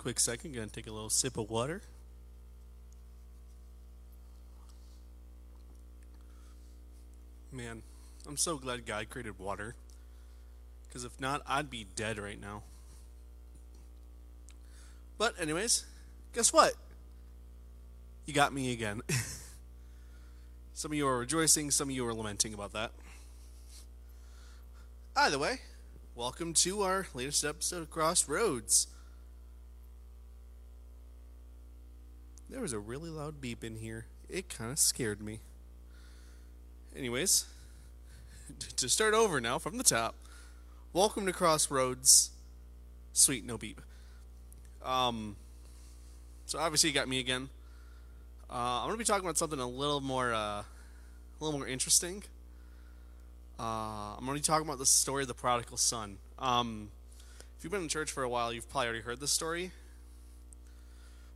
quick second. Gonna take a little sip of water. Man, I'm so glad God created water. Because if not, I'd be dead right now. But, anyways, guess what? You got me again. some of you are rejoicing, some of you are lamenting about that. Either way, welcome to our latest episode of Crossed Roads. There was a really loud beep in here. It kind of scared me. Anyways, to start over now from the top, welcome to Crossed Roads. Sweet, no beep. Um, so obviously you got me again. Uh, I'm gonna be talking about something a little more, uh, a little more interesting. Uh, I'm gonna be talking about the story of the prodigal son. Um, if you've been in church for a while, you've probably already heard this story.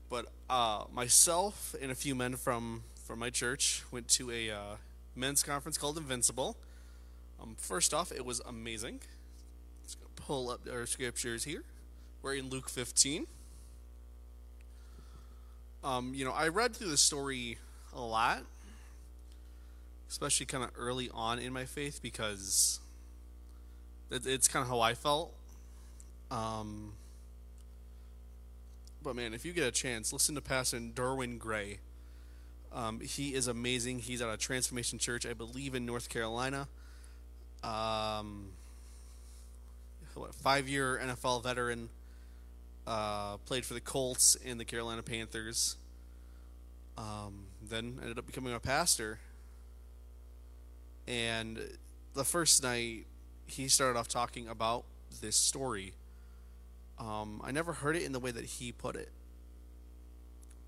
But uh, myself and a few men from from my church went to a uh, men's conference called Invincible. Um, first off, it was amazing. Let's pull up our scriptures here. We're in Luke 15. Um, you know, I read through the story a lot, especially kind of early on in my faith because it, it's kind of how I felt. Um, but man, if you get a chance, listen to Pastor Derwin Gray. Um, he is amazing. He's at a Transformation Church, I believe, in North Carolina. Um, five-year NFL veteran. Uh, played for the Colts and the Carolina Panthers. Um, then ended up becoming a pastor. And the first night, he started off talking about this story. Um, I never heard it in the way that he put it.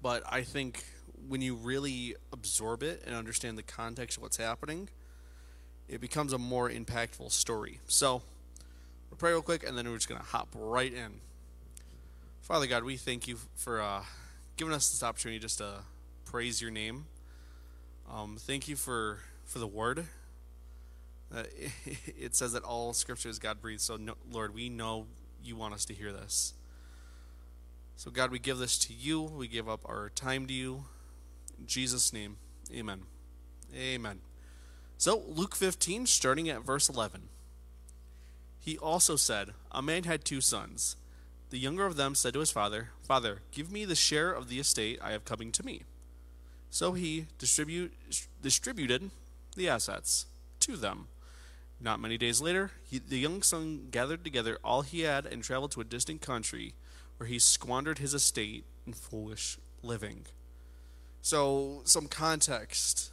But I think when you really absorb it and understand the context of what's happening, it becomes a more impactful story. So, we'll pray real quick, and then we're just going to hop right in. Father God, we thank you for uh, giving us this opportunity just to praise your name. Um, thank you for, for the word. Uh, it, it says that all scripture is God breathed. So, no, Lord, we know you want us to hear this. So, God, we give this to you. We give up our time to you. In Jesus' name, amen. Amen. So, Luke 15, starting at verse 11. He also said, A man had two sons. The younger of them said to his father, Father, give me the share of the estate I have coming to me. So he distribute, distributed the assets to them. Not many days later, he, the young son gathered together all he had and traveled to a distant country where he squandered his estate in foolish living. So, some context,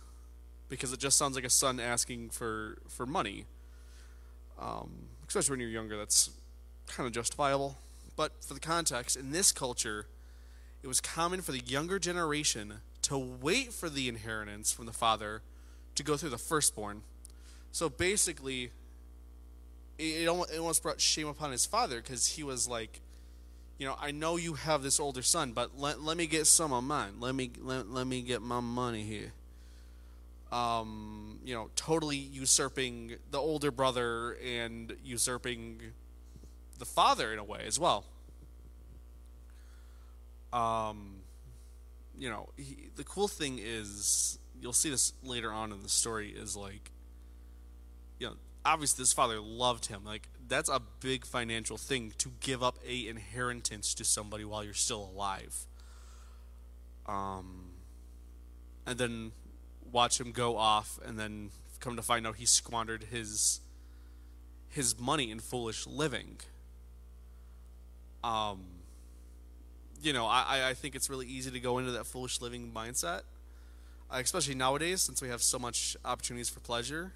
because it just sounds like a son asking for, for money. Um, especially when you're younger, that's kind of justifiable. But for the context, in this culture, it was common for the younger generation to wait for the inheritance from the father to go through the firstborn. So basically, it almost brought shame upon his father because he was like, you know, I know you have this older son, but let, let me get some of mine. Let me let, let me get my money here. Um, you know, totally usurping the older brother and usurping the father in a way as well. Um, you know, he, the cool thing is you'll see this later on in the story is like, you know, obviously this father loved him. Like that's a big financial thing to give up a inheritance to somebody while you're still alive. Um, and then watch him go off, and then come to find out he squandered his his money in foolish living. Um, you know, I, I think it's really easy to go into that foolish living mindset, uh, especially nowadays since we have so much opportunities for pleasure.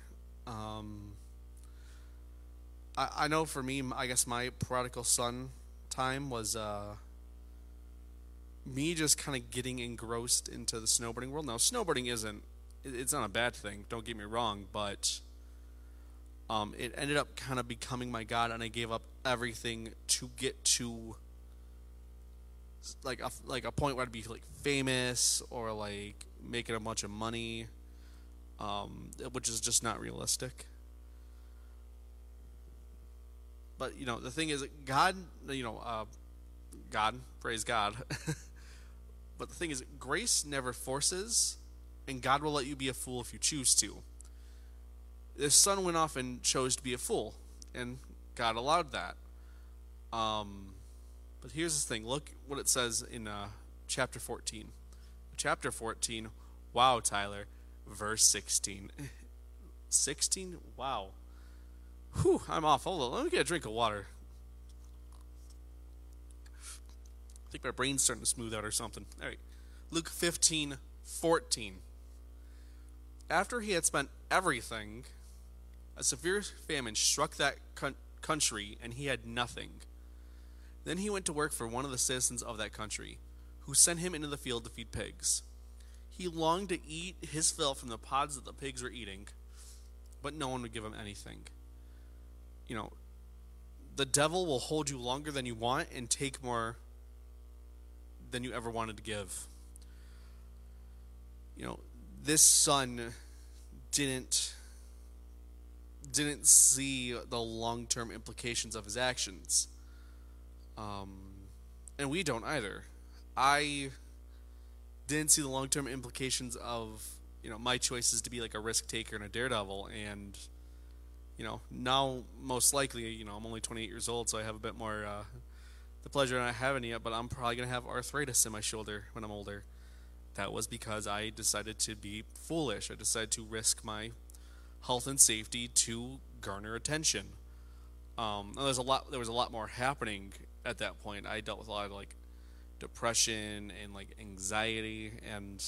Um, I, I know for me, I guess my prodigal son time was uh, me just kind of getting engrossed into the snowboarding world. Now, snowboarding isn't, it's not a bad thing, don't get me wrong, but um, it ended up kind of becoming my God, and I gave up everything to get to like a, like a point where I'd be like famous or like making a bunch of money, um, which is just not realistic. But you know the thing is, God, you know, uh, God, praise God. but the thing is, grace never forces, and God will let you be a fool if you choose to. This son went off and chose to be a fool, and God allowed that. Um, but here's the thing look what it says in uh, chapter 14. Chapter 14, wow, Tyler, verse 16. 16? Wow. Whew, I'm off. Hold on, let me get a drink of water. I think my brain's starting to smooth out or something. All right. Luke 15, 14. After he had spent everything, a severe famine struck that country, and he had nothing. Then he went to work for one of the citizens of that country, who sent him into the field to feed pigs. He longed to eat his fill from the pods that the pigs were eating, but no one would give him anything. You know, the devil will hold you longer than you want and take more than you ever wanted to give. You know, this son didn't didn't see the long-term implications of his actions. Um, and we don't either. I didn't see the long-term implications of you know my choices to be like a risk taker and a daredevil and you know now most likely you know i'm only 28 years old so i have a bit more uh, the pleasure of not having it yet, but I'm probably going to have arthritis in my shoulder when I'm older. That was because I decided to be foolish. I decided to risk my health and safety to garner attention. Um, there's a lot. There was a lot more happening at that point. I dealt with a lot of like depression and like anxiety, and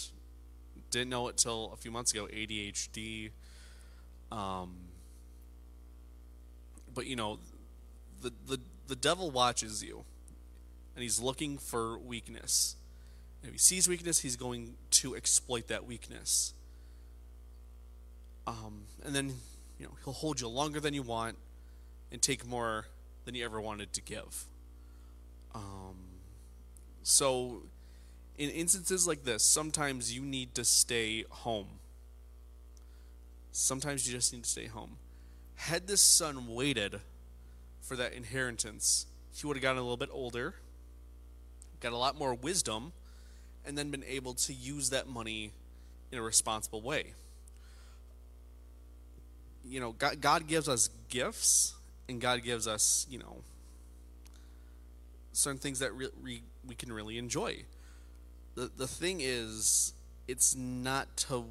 didn't know it till a few months ago. ADHD. Um, but you know, the the the devil watches you and he's looking for weakness. And if he sees weakness, he's going to exploit that weakness. Um, and then, you know, he'll hold you longer than you want and take more than you ever wanted to give. Um, so, in instances like this, sometimes you need to stay home. Sometimes you just need to stay home. Had this son waited for that inheritance, he would have gotten a little bit older got a lot more wisdom, and then been able to use that money in a responsible way. You know, God, gives us gifts, and God gives us, you know, certain things that re- re- we can really enjoy. The, the thing is, it's not to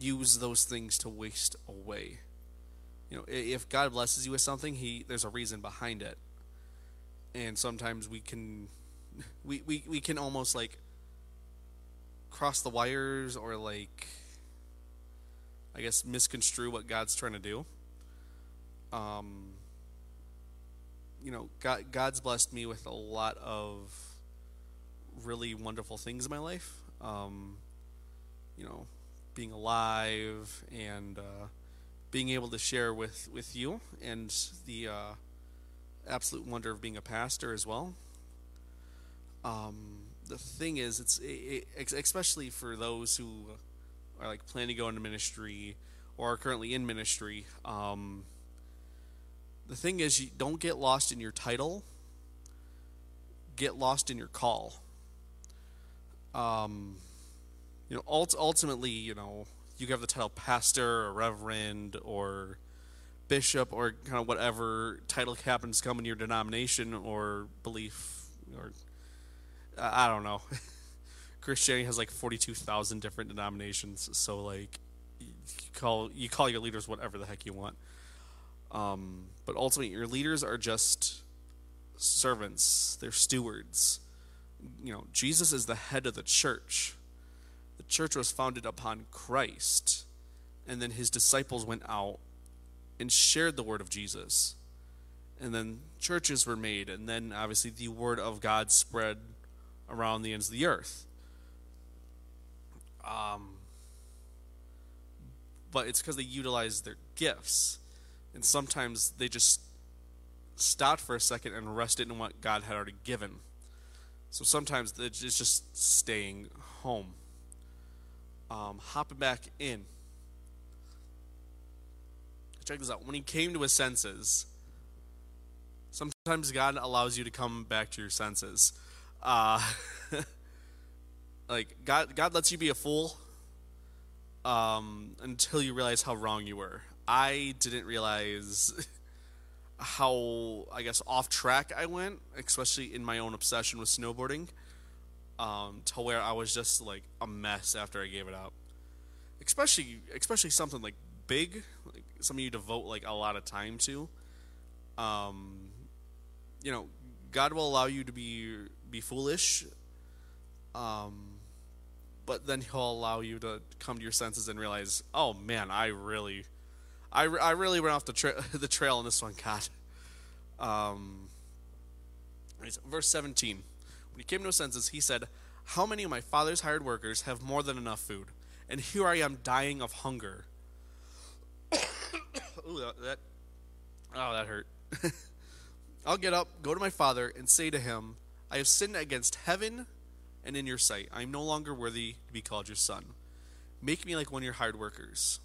use those things to waste away. You know, if God blesses you with something, he there's a reason behind it and sometimes we can we, we, we can almost like cross the wires or like I guess misconstrue what God's trying to do. Um, you know, God God's blessed me with a lot of really wonderful things in my life. Um, you know, being alive and uh, being able to share with with you and the uh, absolute wonder of being a pastor as well. Um, the thing is, it's it, it, especially for those who are like planning to go into ministry or are currently in ministry. Um, the thing is, you don't get lost in your title. Get lost in your call. Um, you know, ultimately, you know, you have the title pastor or reverend or bishop or kind of whatever title happens to come in your denomination or belief or I don't know. Christianity has like 42,000 different denominations, so like you call you call your leaders whatever the heck you want. Um, but ultimately, your leaders are just servants. They're stewards. You know, Jesus is the head of the church. The church was founded upon Christ, and then his disciples went out and shared the word of Jesus. And then churches were made, and then obviously the word of God spread around the ends of the earth. Um, but it's because they utilized their gifts. And sometimes they just stopped for a second and rested in what God had already given. So sometimes it's just staying home. Um, hopping back in check this out. When he came to his senses, Sometimes God allows you to come back to your senses. Uh, like God, God lets you be a fool um, until you realize how wrong you were. I didn't realize how, I guess, off track I went, especially in my own obsession with snowboarding, um, to where I was just like a mess after I gave it up. Especially, especially something like big, like something you devote like a lot of time to. Um, you know, God will allow you to be be foolish. Um, but then he'll allow you to come to your senses and realize, oh man, I really, I, I really went off the tra- the trail on this one, God. Um, verse seventeen, when he came to his senses, he said, "How many of my father's hired workers have more than enough food, and here I am dying of hunger." Ooh, that, that, oh, that hurt. I'll get up, go to my father, and say to him, I have sinned against heaven and in your sight. I am no longer worthy to be called your son. Make me like one of your hired workers.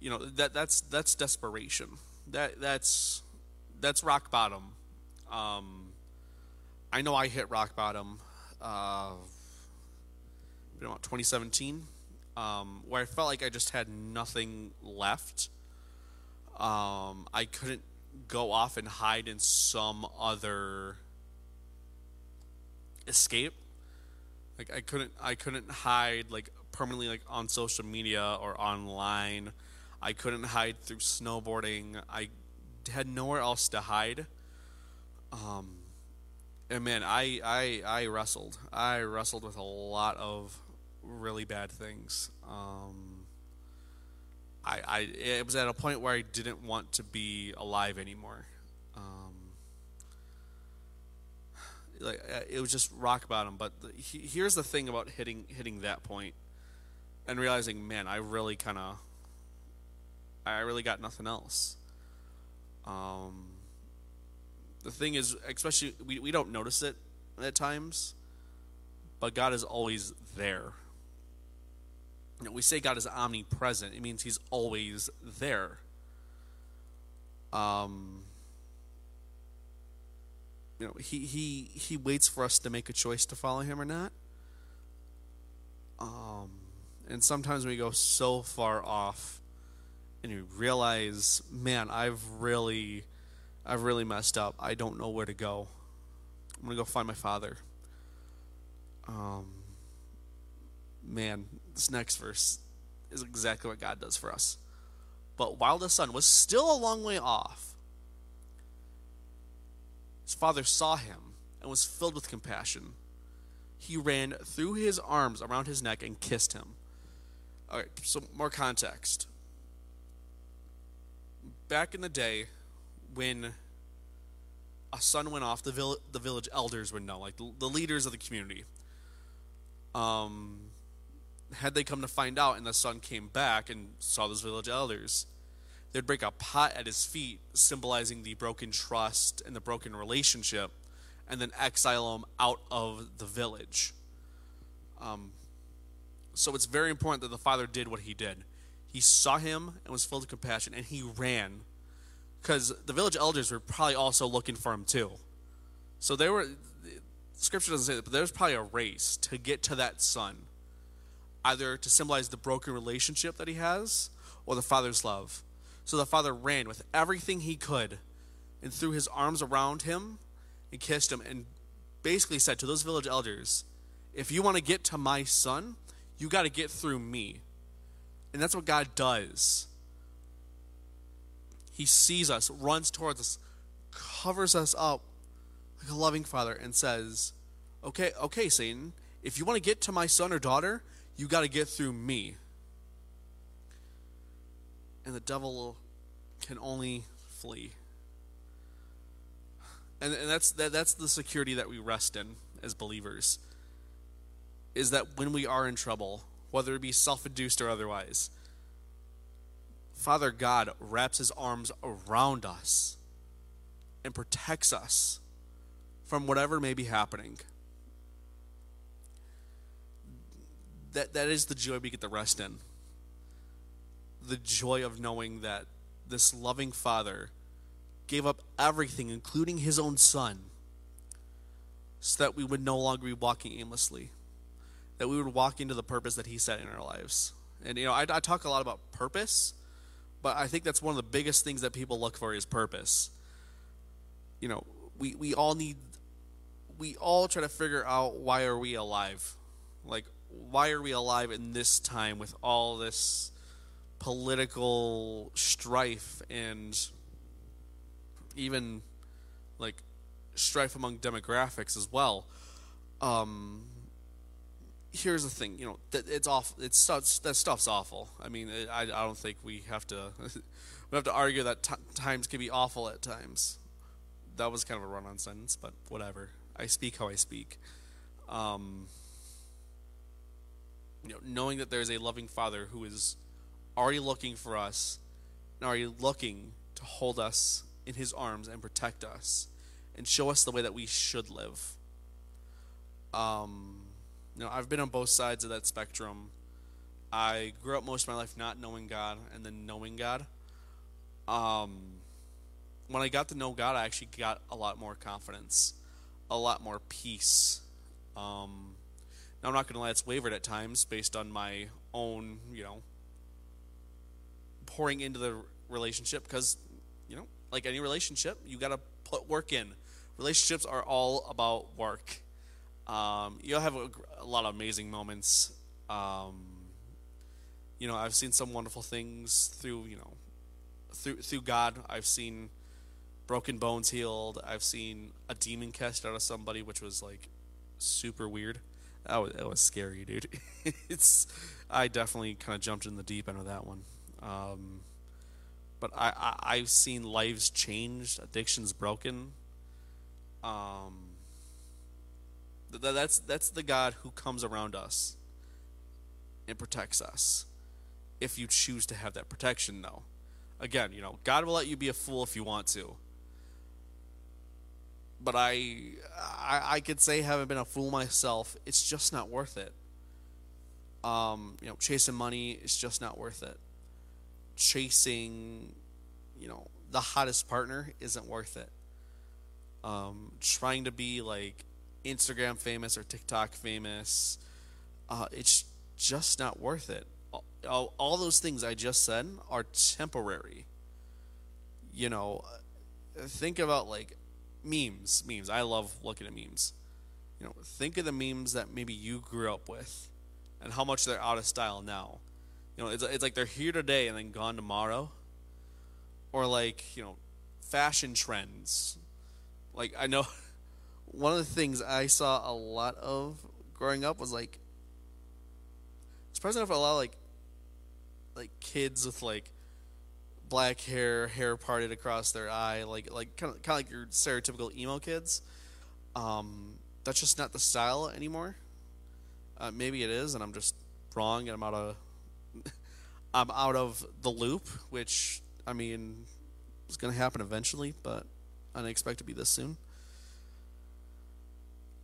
You know that that's that's desperation. That that's that's rock bottom. Um, I know I hit rock bottom. Uh, you know, 2017, um, where I felt like I just had nothing left. Um, I couldn't go off and hide in some other escape. Like I couldn't I couldn't hide like permanently like on social media or online. I couldn't hide through snowboarding. I had nowhere else to hide. Um and man, I I I wrestled. I wrestled with a lot of really bad things. Um I, I it was at a point where I didn't want to be alive anymore. like uh, it was just rock bottom. But the, he, here's the thing about hitting hitting that point and realizing, man, I really kind of, I really got nothing else. Um, the thing is, especially we we don't notice it at times, but God is always there. You know, we say God is omnipresent. It means He's always there. Um, you know he he he waits for us to make a choice to follow him or not um and sometimes we go so far off and you realize man i've really i've really messed up i don't know where to go i'm gonna go find my father um man this next verse is exactly what god does for us but while the son was still a long way off his father saw him and was filled with compassion. He ran threw his arms around his neck and kissed him. All right, so more context. Back in the day, when a son went off, the, vill- the village elders would know, like the, the leaders of the community. Um, had they come to find out and the son came back and saw those village elders, they'd break a pot at his feet, symbolizing the broken trust and the broken relationship, and then exile him out of the village. Um, so it's very important that the father did what he did. He saw him and was filled with compassion, and he ran. Because the village elders were probably also looking for him too. So they were, scripture doesn't say that, but there's probably a race to get to that son. Either to symbolize the broken relationship that he has, or the father's love. So the father ran with everything he could and threw his arms around him and kissed him and basically said to those village elders, If you want to get to my son, you got to get through me. And that's what God does. He sees us, runs towards us, covers us up like a loving father, and says, Okay, okay, Satan, if you want to get to my son or daughter, you got to get through me and the devil can only flee. And, and that's that, that's the security that we rest in as believers. Is that when we are in trouble, whether it be self-induced or otherwise, Father God wraps his arms around us and protects us from whatever may be happening. That that is the joy we get to rest in. The joy of knowing that this loving Father gave up everything, including his own son, so that we would no longer be walking aimlessly, that we would walk into the purpose that he set in our lives. And, you know, I, I talk a lot about purpose, but I think that's one of the biggest things that people look for is purpose. You know, we, we all need, we all try to figure out why are we alive? Like, why are we alive in this time with all this political strife and even like strife among demographics as well. Um, here's the thing, you know, that it's off. It's such that stuff's awful. I mean, I, I don't think we have to we have to argue that t- times can be awful at times. That was kind of a run-on sentence, but whatever. I speak how I speak. Um, you know, knowing that there's a loving Father who is already looking for us and already looking to hold us in his arms and protect us and show us the way that we should live. Um, you know, I've been on both sides of that spectrum. I grew up most of my life not knowing God and then knowing God. Um, when I got to know God, I actually got a lot more confidence, a lot more peace. Um, now, I'm not going to lie, it's wavered at times based on my own, you know, pouring into the relationship because, you know, like any relationship, you got to put work in. Relationships are all about work. Um, you'll have a, a, lot of amazing moments. Um, you know, I've seen some wonderful things through, you know, through through God. I've seen broken bones healed. I've seen a demon cast out of somebody, which was like super weird. That was, that was scary, dude. it's I definitely kind of jumped in the deep end of that one. Um, but I, I I've seen lives changed, addictions broken. Um, that's that's the God who comes around us and protects us. If you choose to have that protection, though, again, you know, God will let you be a fool if you want to. But I, I, I could say, having been a fool myself, it's just not worth it. Um, you know, chasing money is just not worth it chasing, you know, the hottest partner isn't worth it. Um, trying to be like Instagram famous or TikTok famous, uh, it's just not worth it. All, all those things I just said are temporary. You know, think about like memes. Memes. I love looking at memes. You know, think of the memes that maybe you grew up with and how much they're out of style now. You know, it's, it's like they're here today and then gone tomorrow. Or like, you know, fashion trends. Like, I know one of the things I saw a lot of growing up was like, surprising enough, a lot of like, like kids with like black hair, hair parted across their eye, like like kind of kind of like your stereotypical emo kids. Um, that's just not the style anymore. Uh, maybe it is, and I'm just wrong, and I'm out of I'm out of the loop, which I mean is going to happen eventually, but I don't expect to be this soon.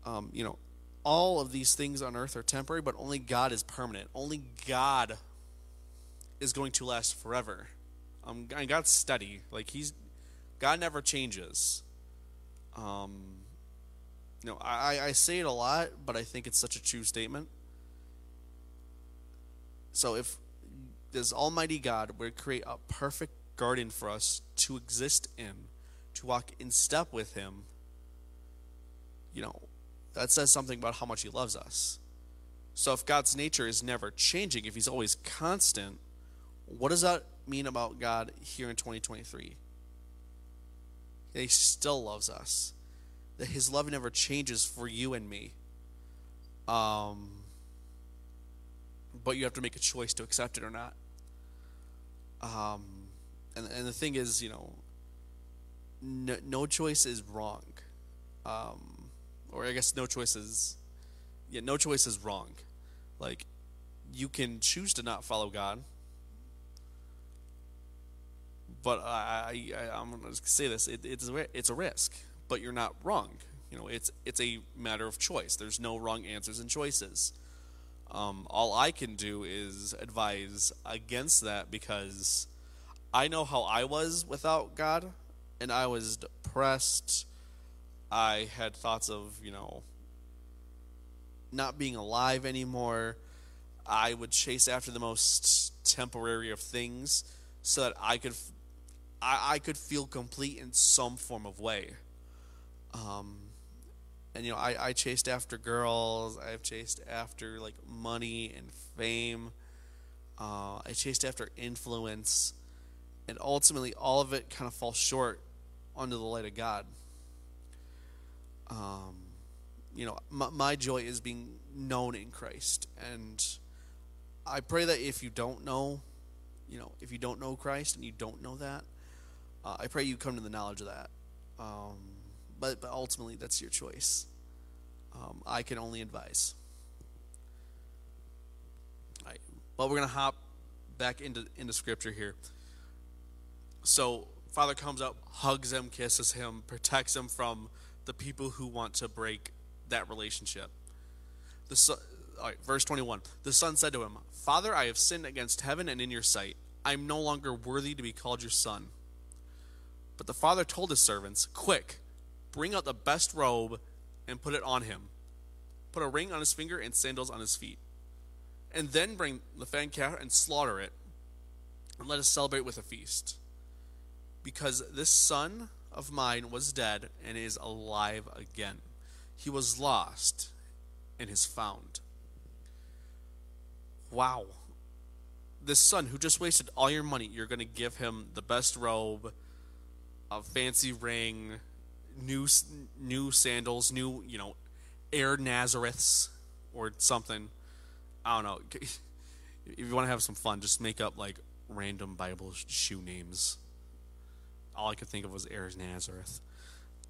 Um, you know, all of these things on earth are temporary, but only God is permanent. Only God is going to last forever. Um, and God's steady. Like He's God never changes. Um, you know, I, I say it a lot, but I think it's such a true statement. So if this Almighty God would create a perfect garden for us to exist in, to walk in step with Him, you know, that says something about how much He loves us. So if God's nature is never changing, if He's always constant, what does that mean about God here in 2023? That He still loves us, that His love never changes for you and me. Um, but you have to make a choice to accept it or not. Um, and and the thing is, you know, no, no choice is wrong, um, or I guess no choice is, yeah, no choice is wrong. Like, you can choose to not follow God, but I, I I'm gonna say this: it, it's it's a risk, but you're not wrong. You know, it's it's a matter of choice. There's no wrong answers and choices. Um, all I can do is advise against that because I know how I was without God, and I was depressed. I had thoughts of, you know, not being alive anymore. I would chase after the most temporary of things so that I could I, I could feel complete in some form of way. Um, and you know, I, I chased after girls. I've chased after like money and fame. Uh, I chased after influence, and ultimately, all of it kind of falls short under the light of God. Um, you know, my, my joy is being known in Christ, and I pray that if you don't know, you know, if you don't know Christ and you don't know that, uh, I pray you come to the knowledge of that. Um, but but ultimately, that's your choice. Um, I can only advise. Right. But we're gonna hop back into into scripture here. So father comes up, hugs him, kisses him, protects him from the people who want to break that relationship. The verse 21. The son said to him, Father, I have sinned against heaven and in your sight. I am no longer worthy to be called your son. But the father told his servants, Quick, bring out the best robe and put it on him. Put a ring on his finger and sandals on his feet. And then bring the fattened calf and slaughter it, and let us celebrate with a feast. Because this son of mine was dead and is alive again. He was lost and is found. Wow. This son who just wasted all your money, you're going to give him the best robe, a fancy ring, new new sandals, new you know, Air Nazareths or something. I don't know. If you want to have some fun, just make up like random Bible shoe names. All I could think of was Air Nazareth.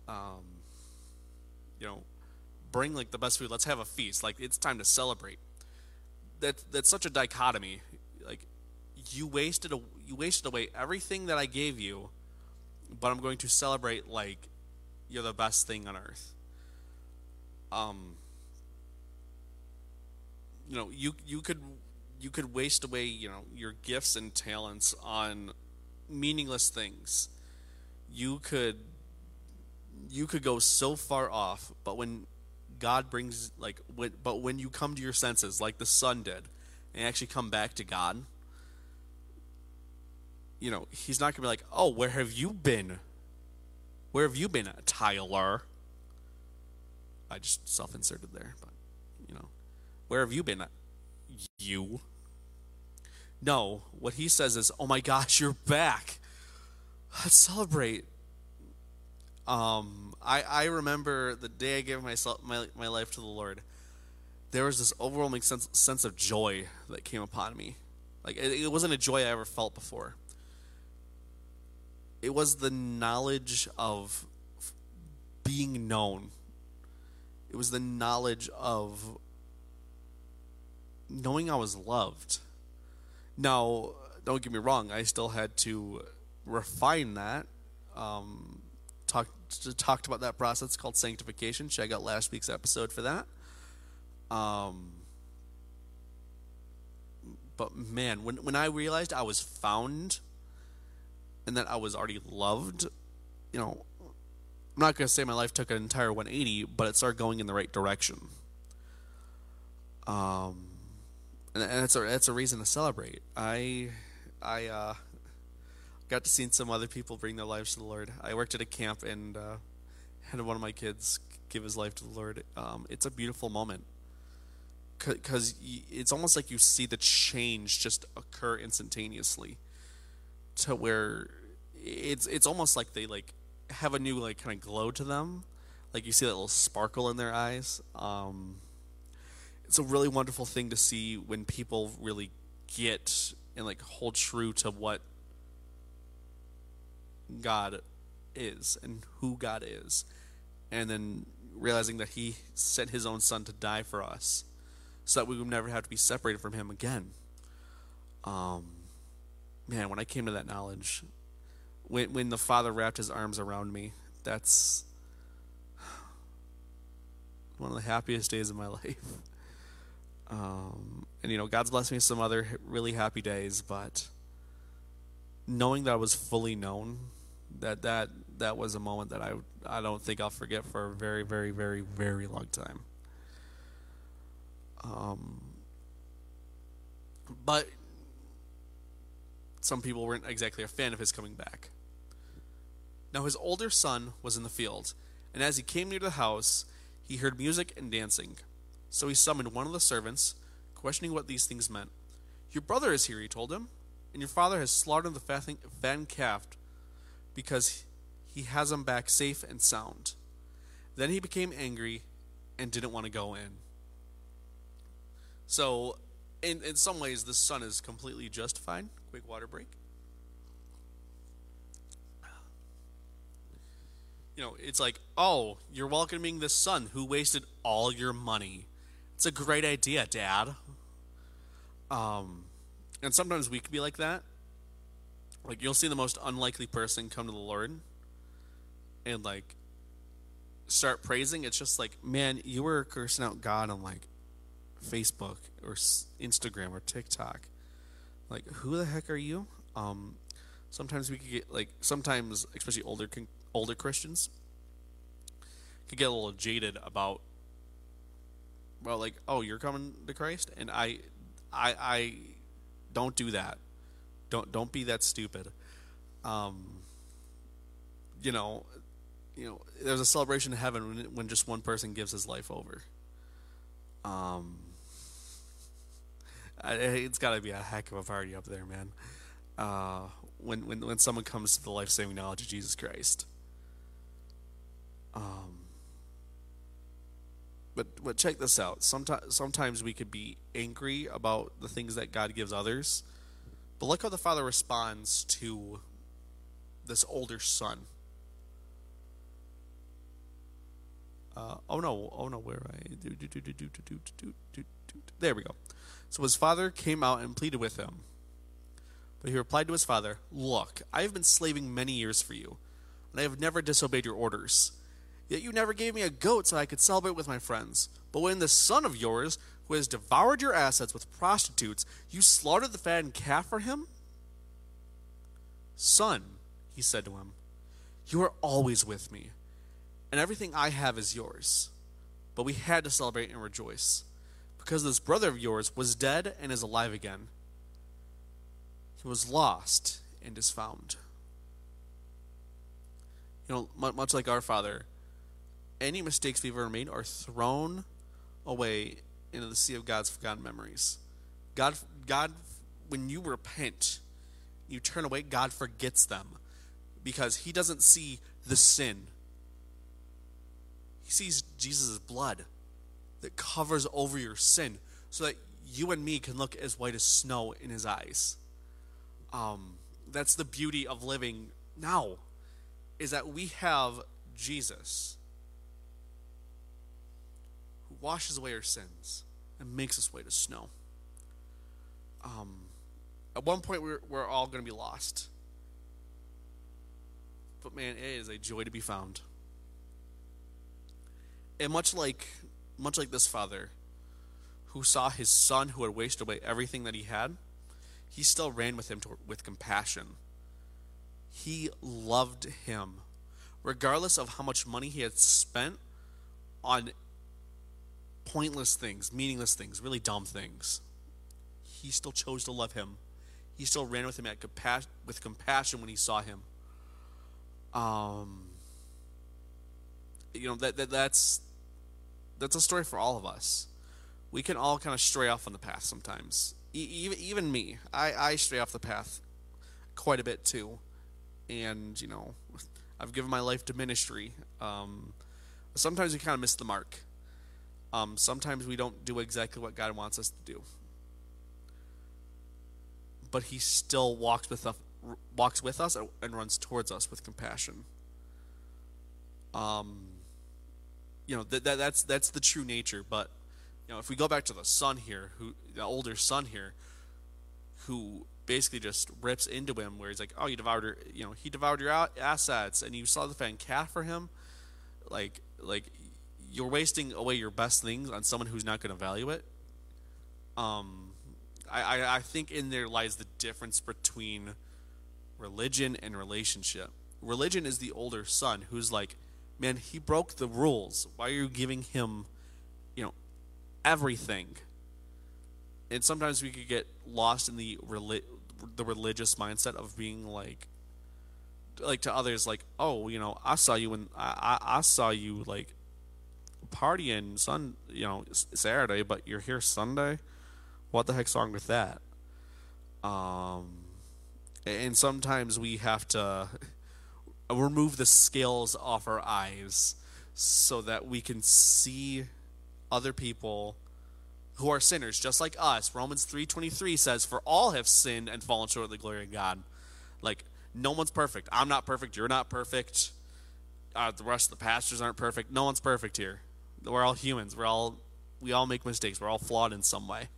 Um, you know, bring like the best food. Let's have a feast. Like it's time to celebrate. That that's such a dichotomy. Like you wasted a, you wasted away everything that I gave you, but I'm going to celebrate like you're the best thing on earth. Um, you know, you you could you could waste away, you know, your gifts and talents on meaningless things. You could you could go so far off, but when God brings like when, but when you come to your senses like the son did and actually come back to God, you know, he's not to be like, "Oh, where have you been?" Where have you been, Tyler? I just self inserted there, but, you know, where have you been? You. No, what he says is, oh my gosh, you're back. Let's celebrate. Um, I, I remember the day I gave myself my, my life to the Lord. There was this overwhelming sense sense of joy that came upon me. Like it, it wasn't a joy I ever felt before it was the knowledge of being known. It was the knowledge of knowing I was loved. Now, don't get me wrong, I still had to refine that. Um, talk, talked about that process called sanctification. Check out last week's episode for that. Um, but man, when when I realized I was found and that I was already loved, you know, I'm not to say my life took an entire 180, but it started going in the right direction. Um, and, and that's a that's a reason to celebrate. I I uh, got to see some other people bring their lives to the Lord. I worked at a camp and uh, had one of my kids give his life to the Lord. Um, it's a beautiful moment because it's almost like you see the change just occur instantaneously to where it's it's almost like they like have a new like kind of glow to them like you see that little sparkle in their eyes um, it's a really wonderful thing to see when people really get and like hold true to what God is and who God is and then realizing that he sent his own son to die for us so that we would never have to be separated from him again um man, when I came to that knowledge, when when the Father wrapped His arms around me, that's one of the happiest days of my life. Um, and you know, God's blessed me with some other really happy days, but knowing that I was fully known, that that that was a moment that I I don't think I'll forget for a very very very very long time. Um, but some people weren't exactly a fan of his coming back. Now his older son was in the field, and as he came near the house, he heard music and dancing. So he summoned one of the servants, questioning what these things meant. Your brother is here, he told him, and your father has slaughtered the fattened calf because he has him back safe and sound. Then he became angry and didn't want to go in. So, in, in some ways, the son is completely justified. Quick water break. You know, it's like, oh, you're welcoming this son who wasted all your money. It's a great idea, Dad. Um, and sometimes we can be like that. Like you'll see the most unlikely person come to the Lord, and like start praising. It's just like, man, you were cursing out God on like Facebook or Instagram or TikTok. Like, who the heck are you? Um, sometimes we could get like sometimes, especially older older Christians, could get a little jaded about well, like, oh, you're coming to Christ, and I, I, I don't do that. Don't don't be that stupid. Um, you know, you know, there's a celebration in heaven when when just one person gives his life over. Um, it's got to be a heck of a party up there, man. Uh, when when when someone comes to the life saving knowledge of Jesus Christ. Um, but but check this out. Sometimes sometimes we could be angry about the things that God gives others, but look how the father responds to this older son. Uh, oh no! Oh no! Where I do do do do do do do do do. There we go. So his father came out and pleaded with him. But he replied to his father, Look, I have been slaving many years for you, and I have never disobeyed your orders. Yet you never gave me a goat so I could celebrate with my friends. But when this son of yours, who has devoured your assets with prostitutes, you slaughtered the fattened calf for him? Son, he said to him, you are always with me, and everything I have is yours. But we had to celebrate and rejoice, because this brother of yours was dead and is alive again. He was lost and is found. You know, much like our Father, any mistakes we've ever made are thrown away into the sea of God's forgotten memories. God, God, when you repent, you turn away, God forgets them because He doesn't see the sin. He sees Jesus' blood that covers over your sin so that you and me can look as white as snow in His eyes. Um, that's the beauty of living now, is that we have Jesus washes away our sins and makes us white as snow. Um, at one point, we're, we're all going to be lost. But man, it is a joy to be found. And much like much like this father, who saw his son who had wasted away everything that he had, he still ran with him to, with compassion. He loved him, regardless of how much money he had spent on pointless things, meaningless things, really dumb things. He still chose to love him. He still ran with him at with compassion when he saw him. Um, you know that, that that's that's a story for all of us. We can all kind of stray off on the path sometimes. Even even me, I I stray off the path quite a bit too, and you know, I've given my life to ministry. Um, sometimes we kind of miss the mark um, sometimes we don't do exactly what God wants us to do, but He still walks with us, walks with us, and runs towards us with compassion. Um, you know that, that that's that's the true nature. But you know, if we go back to the son here, who the older son here, who basically just rips into him, where he's like, "Oh, you devoured your, you know, he devoured your assets, and you saw the fan calf for him." Like, like you're wasting away your best things on someone who's not going to value it. Um, I, I, I think in there lies the difference between religion and relationship. religion is the older son who's like, man, he broke the rules. Why are you giving him, you know, everything? And sometimes we could get lost in the reli- the religious mindset of being like, like to others, like, oh, you know, I saw you when I I, I saw you like partying sun, you know, Saturday, but you're here Sunday. What the heck's wrong with that? Um, and sometimes we have to remove the scales off our eyes so that we can see other people who are sinners just like us. Romans 3:23 says for all have sinned and fallen short of the glory of God. Like no one's perfect. I'm not perfect, you're not perfect. Uh, the rest of the pastors aren't perfect. No one's perfect here. We're all humans. We're all we all make mistakes. We're all flawed in some way.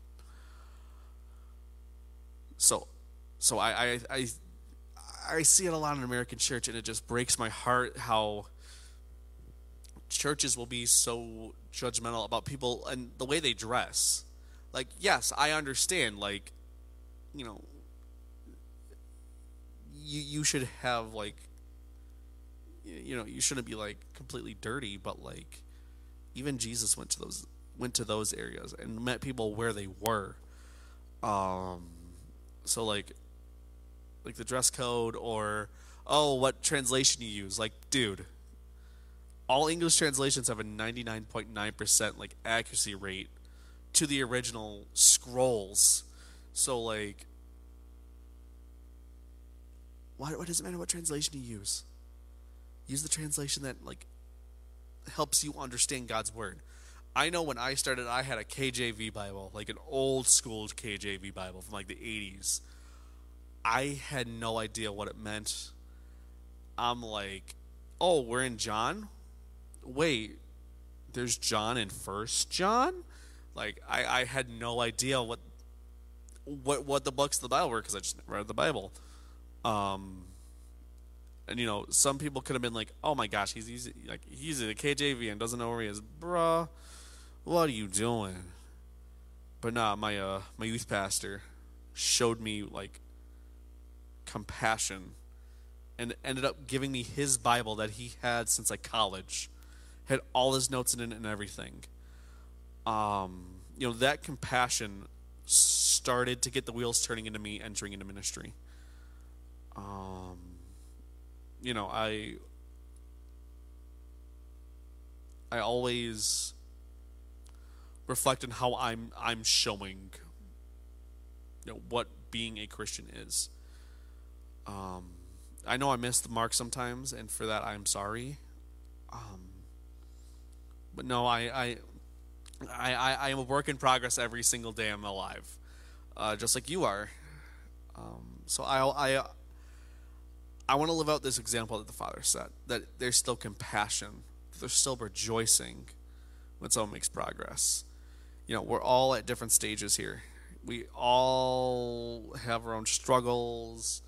So so I I I, I see it a lot in American church and it just breaks my heart how churches will be so judgmental about people and the way they dress. Like, yes, I understand. Like, you know, you you should have like, you know, you shouldn't be like completely dirty, but like, even Jesus went to those went to those areas and met people where they were. Um, so like, like the dress code or oh, what translation you use? Like, dude all English translations have a 99.9% like accuracy rate to the original scrolls. So like why, why does it matter what translation you use? Use the translation that like helps you understand God's word. I know when I started I had a KJV Bible, like an old school KJV Bible from like the 80s. I had no idea what it meant. I'm like, "Oh, we're in John? wait, there's John in First John. Like I, I had no idea what what what the books of the Bible were because I just read the Bible. Um, and you know, some people could have been like, "Oh my gosh, he's he's like he's in the KJV and doesn't know where he is, bruh. What are you doing?" But nah, my uh my youth pastor showed me like compassion and ended up giving me his Bible that he had since like college had all his notes in it and everything. Um, you know, that compassion started to get the wheels turning into me entering into ministry. Um, you know, I I always reflect on how I'm I'm showing you know what being a Christian is. Um, I know I miss the mark sometimes, and for that I'm sorry. Um, but no, I, I, I, I, am a work in progress every single day I'm alive, uh, just like you are. Um, so I, I, I want to live out this example that the Father set that there's still compassion, there's still rejoicing when someone makes progress. You know, we're all at different stages here. We all have our own struggles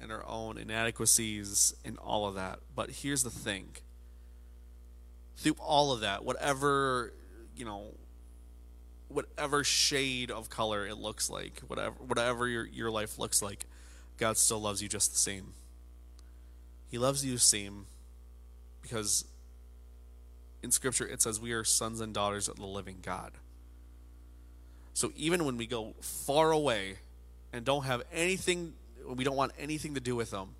and our own inadequacies and all of that. But here's the thing through all of that, whatever you know, whatever shade of color it looks like, whatever whatever your your life looks like, God still loves you just the same. He loves you same because in scripture it says we are sons and daughters of the living God. So even when we go far away and don't have anything we don't want anything to do with them,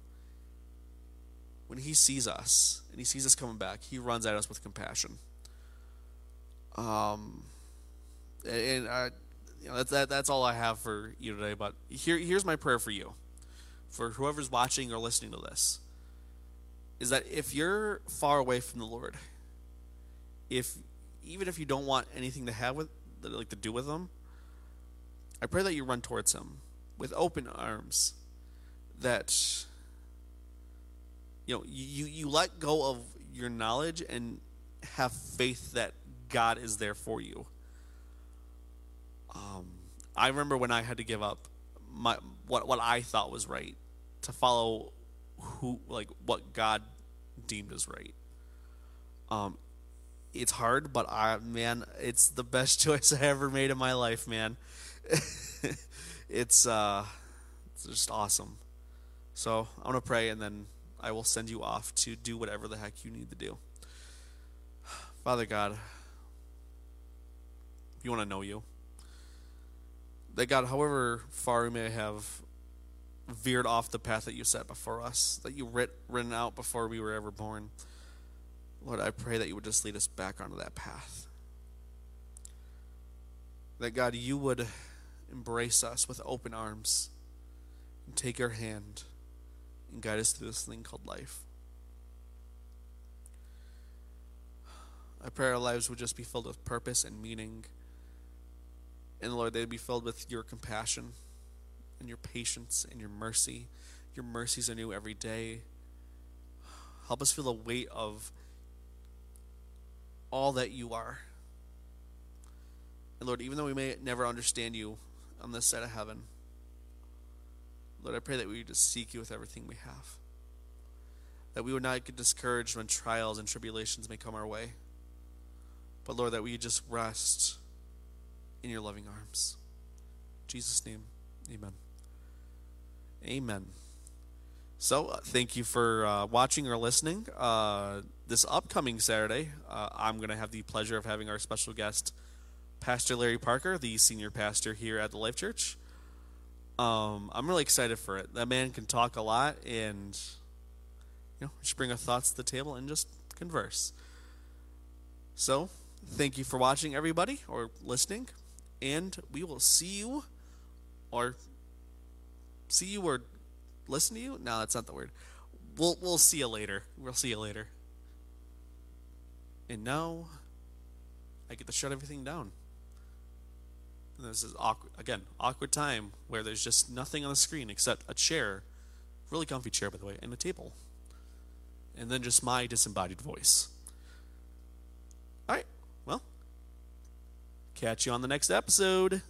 when he sees us and he sees us coming back, he runs at us with compassion. Um, and I, you know, that's that, that's all I have for you today. But here, here's my prayer for you, for whoever's watching or listening to this, is that if you're far away from the Lord, if even if you don't want anything to have with like to do with Him, I pray that you run towards Him with open arms. That you know you you let go of your knowledge and have faith that God is there for you. Um, I remember when I had to give up my what what I thought was right to follow who like what God deemed as right. Um, it's hard, but I man, it's the best choice I ever made in my life, man. it's uh, it's just awesome. So I'm gonna pray and then I will send you off to do whatever the heck you need to do. Father God, you want to know you, that God, however far we may have veered off the path that you set before us, that you writ, written out before we were ever born, Lord, I pray that you would just lead us back onto that path. That God, you would embrace us with open arms and take our hand and guide us through this thing called life. I pray our lives would just be filled with purpose and meaning. And Lord, they'd be filled with your compassion and your patience and your mercy. Your mercies are new every day. Help us feel the weight of all that you are. And Lord, even though we may never understand you on this side of heaven, Lord, I pray that we would just seek you with everything we have. That we would not get discouraged when trials and tribulations may come our way. But Lord, that we just rest in your loving arms. In Jesus' name, amen. Amen. So, uh, thank you for uh, watching or listening. Uh, this upcoming Saturday, uh, I'm going to have the pleasure of having our special guest, Pastor Larry Parker, the senior pastor here at the Life Church. Um, I'm really excited for it. That man can talk a lot and, you know, just bring our thoughts to the table and just converse. So, thank you for watching, everybody, or listening, and we will see you, or see you, or listen to you. No, that's not the word. We'll we'll see you later. We'll see you later. And now, I get to shut everything down. And this is awkward again, awkward time where there's just nothing on the screen except a chair, really comfy chair by the way, and a table. And then just my disembodied voice. All right. Well, catch you on the next episode.